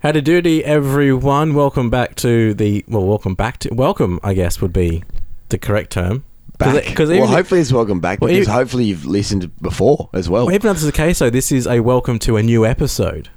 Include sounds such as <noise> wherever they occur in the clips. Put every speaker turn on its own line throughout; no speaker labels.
Howdy doody, everyone. Welcome back to the well, welcome back to welcome. I guess would be the correct term.
Back.
Because
well, hopefully it's welcome back
Well,
because
even-
hopefully you've listened before as well.
well, even if this is the case, though, this is a welcome to a new episode.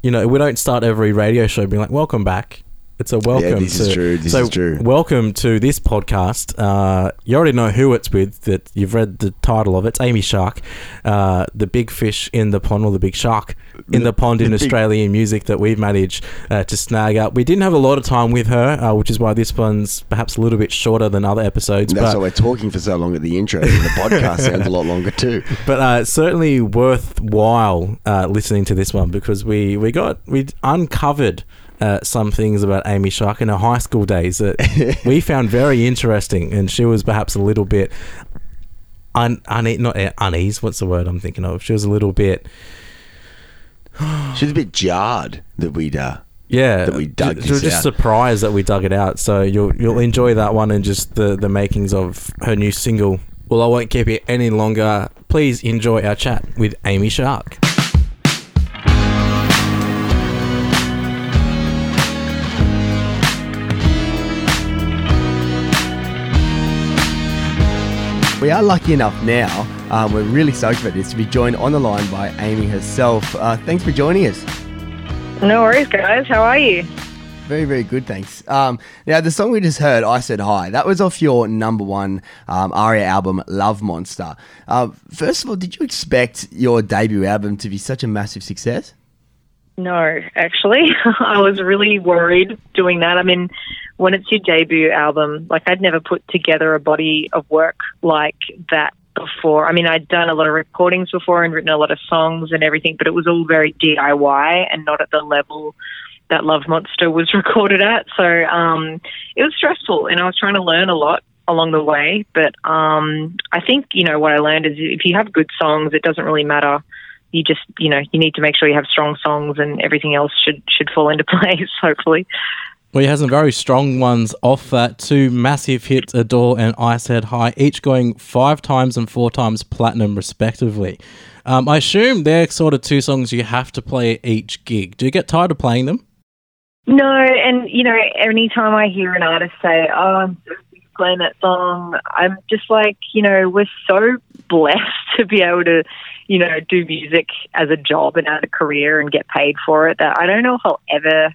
You know, we don't start every radio show being like, "Welcome back." It's a welcome.
Yeah, this
to,
is true, this
so
is true.
welcome to this podcast. Uh, you already know who it's with. That you've read the title of it. It's Amy Shark, uh, the big fish in the pond, or the big shark in the, pond in <laughs> Australian music that we've managed uh, to snag up. We didn't have a lot of time with her, uh, which is why this one's perhaps a little bit shorter than other episodes.
That's
but
why we're talking for so long at the intro. and the podcast sounds a lot longer too. <laughs>
but uh, it's certainly worthwhile uh, listening to this one because we we got we uncovered uh, some things about Amy Shark in her high school days that we <laughs> found very interesting, and she was perhaps a little bit un, une, not unease. What's the word I'm thinking of? She was a little bit.
She was a bit jarred that we'd uh,
Yeah,
That we dug
she was
this
just
out.
surprised that we dug it out. So you'll you'll enjoy that one and just the the makings of her new single. Well, I won't keep it any longer. Please enjoy our chat with Amy Shark.
We are lucky enough now, um, we're really stoked about this, to be joined on the line by Amy herself. Uh, thanks for joining us.
No worries, guys. How are you?
Very, very good, thanks. Um, now, the song we just heard, I Said Hi, that was off your number one um, ARIA album, Love Monster. Uh, first of all, did you expect your debut album to be such a massive success?
No, actually, <laughs> I was really worried doing that. I mean, when it's your debut album, like I'd never put together a body of work like that before. I mean, I'd done a lot of recordings before and written a lot of songs and everything, but it was all very DIY and not at the level that Love Monster was <laughs> recorded at. So um, it was stressful, and I was trying to learn a lot along the way. But um, I think you know what I learned is if you have good songs, it doesn't really matter. You just you know you need to make sure you have strong songs, and everything else should should fall into <laughs> place. Hopefully.
Well, he has some very strong ones off that. Two massive hits, Adore and I Said Hi, each going five times and four times platinum, respectively. Um, I assume they're sort of two songs you have to play at each gig. Do you get tired of playing them?
No, and you know, anytime I hear an artist say, "Oh, I'm so playing that song," I'm just like, you know, we're so blessed <laughs> to be able to, you know, do music as a job and as a career and get paid for it. That I don't know if I'll ever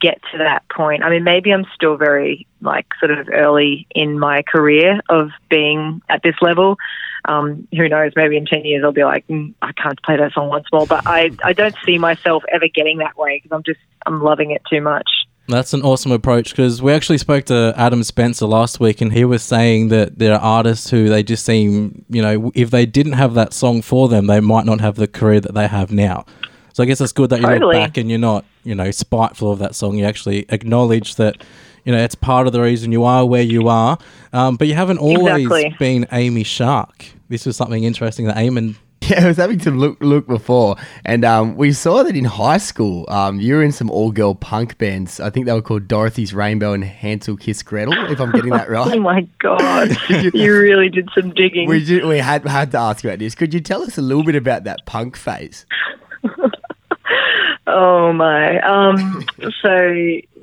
get to that point. I mean, maybe I'm still very like sort of early in my career of being at this level. Um, who knows? Maybe in ten years I'll be like, mm, I can't play that song once more. But I, I don't see myself ever getting that way because I'm just, I'm loving it too much.
That's an awesome approach because we actually spoke to Adam Spencer last week and he was saying that there are artists who they just seem, you know, if they didn't have that song for them, they might not have the career that they have now. So I guess it's good that you look back and you're not, you know, spiteful of that song. You actually acknowledge that, you know, it's part of the reason you are where you are. Um, but you haven't always
Exactly.
been Amy Shark. This was something interesting that Eamon <laughs>
Yeah, I was having to look look before, and um, we saw that in high school. Um, you were in some all girl punk bands. I think they were called Dorothy's Rainbow and Hansel Kiss Gretel. If I'm getting that <laughs> right.
Oh my god, <laughs> you really did some digging.
We, did, we had had to ask about this. Could you tell us a little bit about that punk phase?
Oh my. Um <laughs> so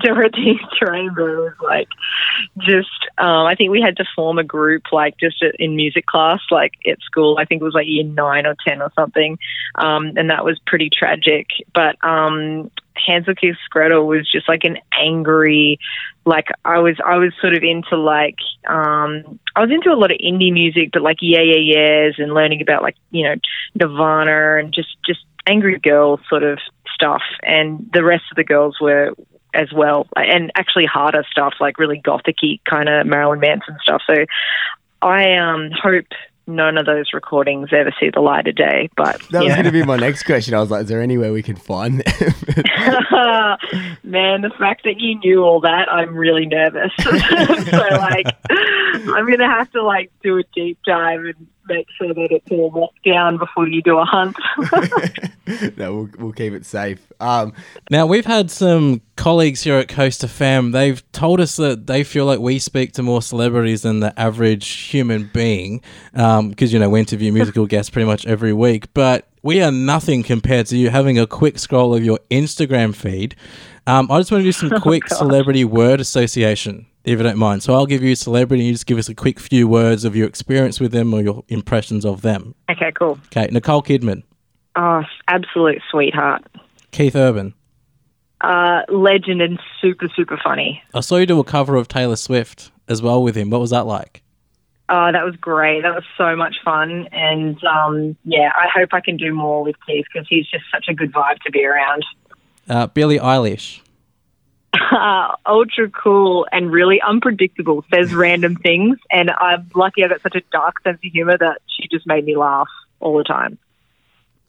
Dorothy's <laughs> Rainbow was like just um I think we had to form a group like just in music class like at school. I think it was like year 9 or 10 or something. Um and that was pretty tragic. But um Hansel Kiss Gretel was just like an angry like I was I was sort of into like um I was into a lot of indie music but like yeah yeah yeahs and learning about like you know Nirvana and just just angry girl sort of stuff and the rest of the girls were as well and actually harder stuff like really gothicy kind of Marilyn Manson stuff so I um hope none of those recordings ever see the light of day but
That was
know.
going to be my next question. I was like, is there anywhere we can find them? <laughs>
Man, the fact that you knew all that, I'm really nervous. <laughs> so like, <laughs> I'm gonna have to like do a deep dive and make sure that it's all locked down before you do a hunt. <laughs> <laughs>
no, we'll, we'll keep it safe. Um,
Now, we've had some colleagues here at Coaster Fam. They've told us that they feel like we speak to more celebrities than the average human being because, you know, we interview musical guests pretty much every week. But we are nothing compared to you having a quick scroll of your Instagram feed. Um, I just want to do some <laughs> quick celebrity word association, if you don't mind. So I'll give you a celebrity, and you just give us a quick few words of your experience with them or your impressions of them.
Okay, cool.
Okay, Nicole Kidman,
Oh, absolute sweetheart.
Keith Urban.
Uh, legend and super, super funny.
I saw you do a cover of Taylor Swift as well with him. What was that like?
Oh, that was great. That was so much fun. And um, yeah, I hope I can do more with Keith because he's just such a good vibe to be around.
Uh, Billie Eilish.
Uh, ultra cool and really unpredictable. Says <laughs> random things. And I'm lucky I got such a dark sense of humor that she just made me laugh all the time.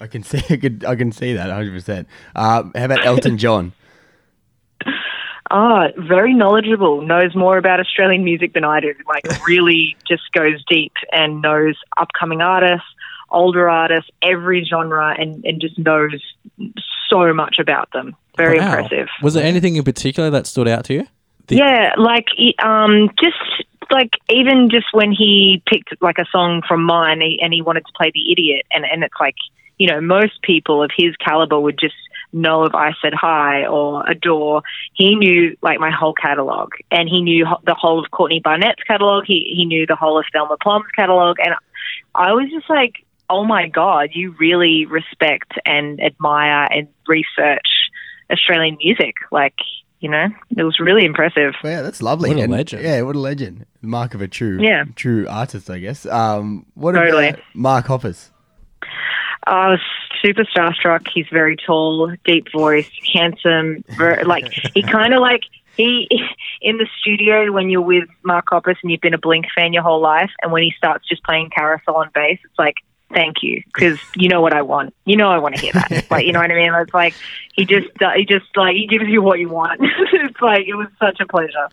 I can see. I can, I can see that 100. percent uh, How about Elton John?
Oh, <laughs> very knowledgeable. Knows more about Australian music than I do. Like, really <laughs> just goes deep and knows upcoming artists, older artists, every genre, and, and just knows so much about them. Very
Wow.
impressive.
Was there anything in particular that stood out to you? The-
Yeah, like um, just like even just when he picked like a song from mine and he wanted to play the idiot, and and it's like you know most people of his caliber would just know if I said hi or adore. He knew like my whole catalog, and he knew the whole of Courtney Barnett's catalog. He he knew the whole of Thelma Plum's catalog, and I was just like, oh my god, you really respect and admire and research Australian music, like. You know, it was really impressive.
Well, yeah, that's lovely.
What a
And-
legend.
Yeah, what a legend. Mark of a true,
Yeah.
true artist, I guess. Um, what
Totally.
about Mark Hoppus?
I was super starstruck. He's very tall, deep voice, handsome. Very, <laughs> like he kind of like he in the studio when you're with Mark Hoppus and you've been a Blink fan your whole life, and when he starts just playing carousel on bass, it's like thank you because you know what I want. You know I want to hear that. <laughs> like you know what I mean? It's like he just uh, he just like he gives you what you want. <laughs> it's like it was such a pleasure.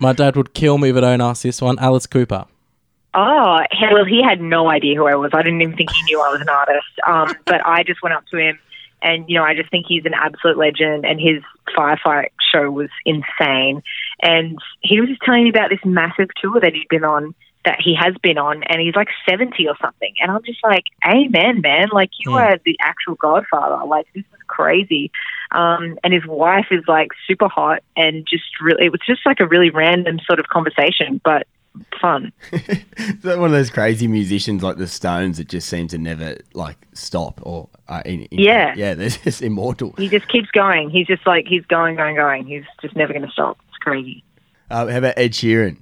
My dad would kill me if I don't ask this one. Alice Cooper.
Oh, well, he had no idea who I was. I didn't even think he knew I was an artist. Um, <laughs> but I just went up to him, and you know, I just think he's an absolute legend. And his firefight show was insane. And he was just telling me about this massive tour that he'd been on, that he has been on, and he's like seventy or something. And I'm just like, Amen, man! Like you
Hmm.
are the actual Godfather. Like this is crazy. Um, and his wife is like super hot, and just really, it was just like a really random sort of conversation, but fun. <laughs>
Is that one of those crazy musicians like the Stones that just seem to never like stop or uh, in, in-
Yeah.
yeah, <laughs> they're just immortal.
he just keeps going. He's just like he's going, going, going. He's just never going to stop. It's crazy.
Uh, how about Ed Sheeran?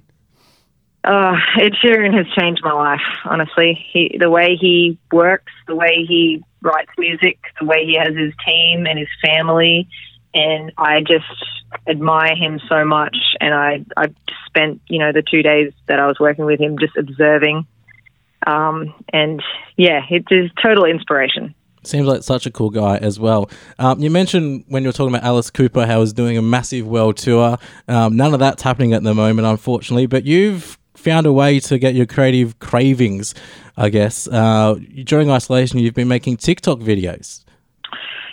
Uh, Ed Sheeran has changed my life. Honestly, he the way he works, the way he writes music, the way he has his team and his family, and I just admire him so much. And I I spent you know the two days that I was working with him just observing. Um, and yeah, it's total inspiration.
Seems like such a cool guy as well. Um, you mentioned when you were talking about Alice Cooper how he's doing a massive world tour. Um, none of that's happening at the moment, unfortunately. But you've found a way to get your creative cravings, I guess. Uh, during isolation, you've been making TikTok videos.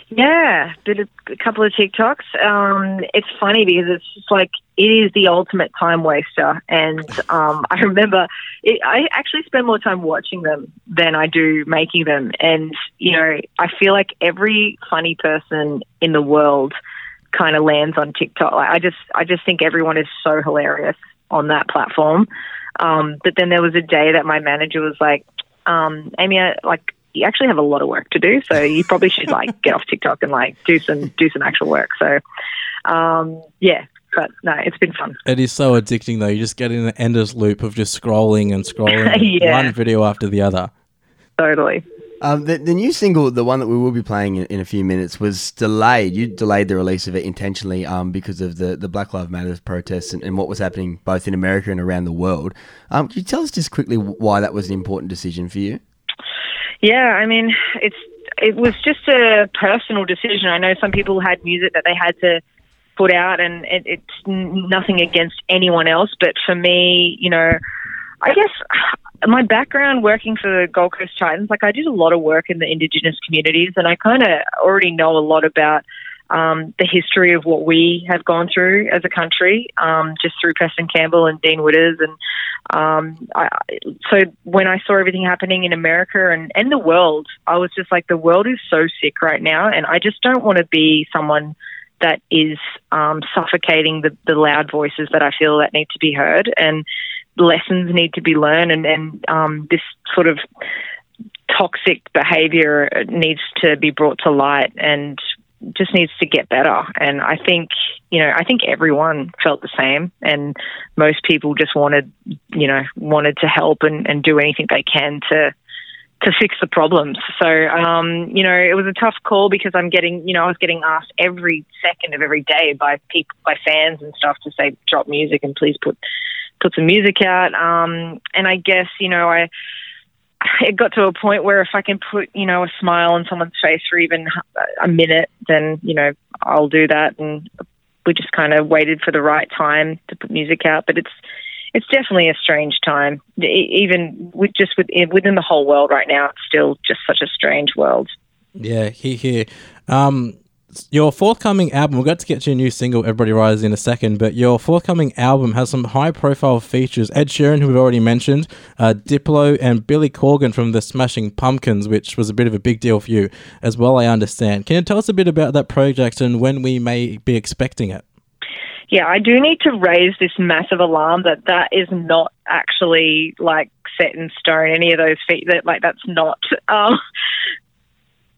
Yeah, did a, couple of TikToks. Um, it's funny because it's just like it is the ultimate time waster, and um, I remember it, I actually spend more time watching them than I do making them. And you know, I feel like every funny person in the world kind of lands on TikTok. Like I just, I just think everyone is so hilarious on that platform. Um, but then there was a day that my manager was like, um, Amy, I, like you actually have a lot of work to do, so you probably should like get off TikTok and like do some do some actual work. So, um, yeah, but no, it's been fun.
It is so addicting, though. You just get in an endless loop of just scrolling and scrolling <laughs>
Yeah.
one video after the other.
Totally.
Um, the, the new single, the one that we will be playing in, in a few minutes, was delayed. You delayed the release of it intentionally um, because of the, the Black Lives Matter protests and, and what was happening both in America and around the world. Um, can you tell us just quickly why that was an important decision for you?
Yeah, I mean, it's it was just a personal decision. I know some people had music that they had to put out, and it, it's nothing against anyone else. But for me, you know, I guess my background working for the Gold Coast Titans, like I did a lot of work in the Indigenous communities, and I kind of already know a lot about um, the history of what we have gone through as a country, um, just through Preston Campbell and Dean Widders. And um, I, so when I saw everything happening in America and, and the world, I was just like, the world is so sick right now. And I just don't want to be someone that is um, suffocating the, the loud voices that I feel that need to be heard. And lessons need to be learned. And, and um, this sort of toxic behavior needs to be brought to light and just needs to get better. And I think, you know, I think everyone felt the same and most people just wanted, you know, wanted to help and, and do anything they can to to fix the problems. So, um, you know, it was a tough call because I'm getting, you know, I was getting asked every second of every day by people, by fans and stuff to say, drop music and please put, put some music out. Um, and I guess, you know, I, it got to a point where if I can put, you know, a smile on someone's face for even a minute, then, you know, I'll do that. And we just kind of waited for the right time to put music out. But it's, it's definitely a strange time. Even with just with, within the whole world right now, it's still just such a strange world.
Yeah, here, here. Um, your forthcoming album, we've got to get to your new single, Everybody Rise, in a second, but your forthcoming album has some high profile features. Ed Sheeran, who we've already mentioned, uh, Diplo, and Billy Corgan from the Smashing Pumpkins, which was a bit of a big deal for you as well, I understand. Can you tell us a bit about that project and when we may be expecting it?
Yeah, I do need to raise this massive alarm that that is not actually like set in stone. Any of those feet that like that's not. Um,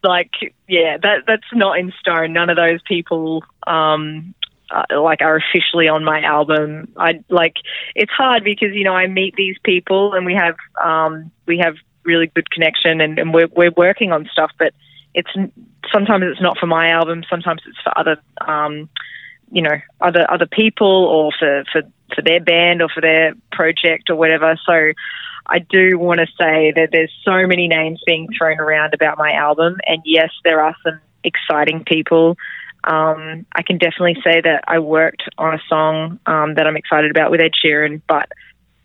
like yeah, that that's not in stone. None of those people um, uh, like are officially on my album. I like it's hard because you know I meet these people and we have um, we have really good connection and, and we're we're working on stuff, but it's sometimes it's not for my album. Sometimes it's for other um, you know other other people or for for for their band or for their project or whatever. So I do want to say that there's so many names being thrown around about my album, and yes, there are some exciting people. Um, I can definitely say that I worked on a song um, that I'm excited about with Ed Sheeran, but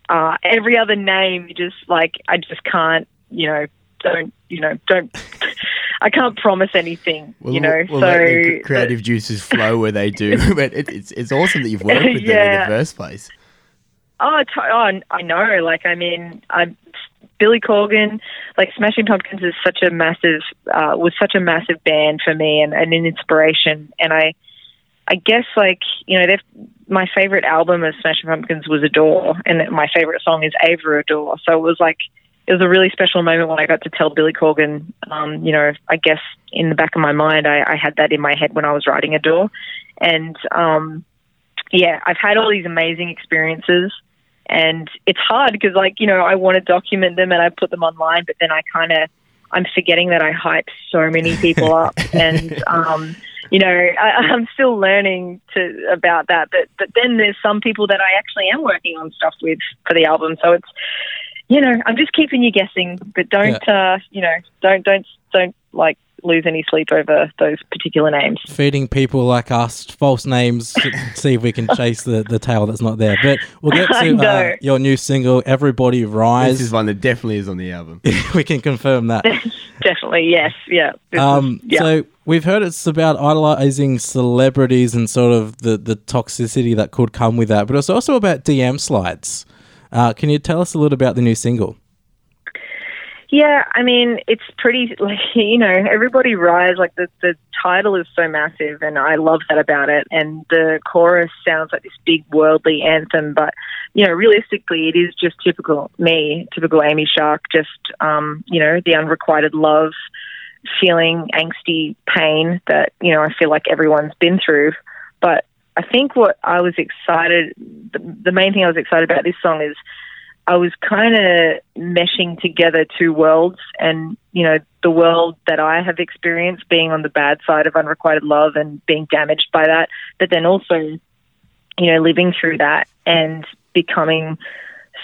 uh, every other name, just like I just can't, you know, don't, you know, don't. <laughs> I can't promise anything,
well,
you know.
Well,
so
creative juices flow where they do, <laughs> but it, it's it's awesome that you've worked with yeah. them in the <laughs> first place.
Oh, t- oh, I know. Like, I mean, I'm Billy Corgan, like Smashing Pumpkins, is such a massive uh, was such a massive band for me and, and an inspiration. And I, I guess like you know, my favorite album of Smashing Pumpkins was Adore, and my favorite song is Ava Adore. So it was like it was a really special moment when I got to tell Billy Corgan. Um, you know, I guess in the back of my mind, I, I had that in my head when I was writing Adore, and um, yeah, I've had all these amazing experiences and it's hard because like you know I want to document them and I put them online, but then I kind of I'm forgetting that I hype so many people <laughs> up, and um, you know I, I'm still learning to about that. But but then there's some people that I actually am working on stuff with for the album, so it's you know I'm just keeping you guessing, but don't yeah. uh, you know don't don't don't like lose any sleep over those particular names.
Feeding people like us false names to <laughs> see if we can chase the, the tail that's not there. But we'll get <laughs> to uh, your new single, Everybody Rise.
This is one that definitely is on the album. <laughs>
we can confirm that.
definitely, yes. Yeah.
Um, yeah. So we've heard it's about idolizing celebrities and sort of the, the toxicity that could come with that, but it's also about DM slides. Uh, can you tell us a little about the new single?
Yeah, I mean, it's pretty <laughs> like you know, everybody rise like the the title is so massive, and I love that about it. And the chorus sounds like this big worldly anthem, but you know, realistically, it is just typical me, typical Amy Shark, just um, you know, the unrequited love, feeling angsty pain that you know I feel like everyone's been through. But I think what I was excited, the, the main thing I was excited about this song is I was kind of meshing together two worlds and, you know, the world that I have experienced being on the bad side of unrequited love and being damaged by that, but then also, you know, living through that and becoming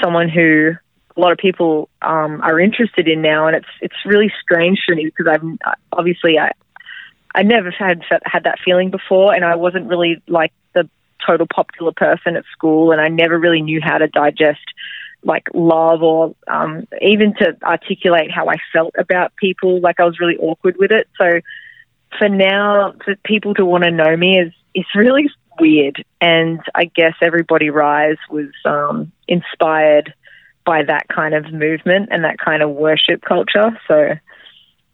someone who a lot of people um, are interested in now. And it's, it's really strange for me because I've obviously I, I never had had that feeling before, and I wasn't really like the total popular person at school, and I never really knew how to digest like love or um, even to articulate how I felt about people. Like I was really awkward with it. So for now, for people to want to know me is is really weird. And I guess Everybody Rise was um, inspired by that kind of movement and that kind of worship culture. So,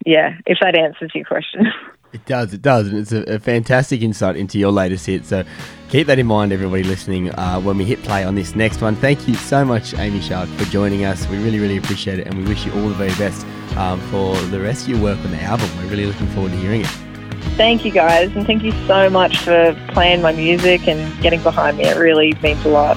yeah, if that answers your question. <laughs>
It does, it does, and it's a, a, fantastic insight into your latest hit. So keep that in mind, everybody listening, uh, when we hit play on this next one. Thank you so much, Amy Shark, for joining us. We really, really appreciate it, and we wish you all the very best um, for the rest of your work on the album. We're really looking forward to hearing it.
Thank you, guys, and thank you so much for playing my music and getting behind me. It really means a lot.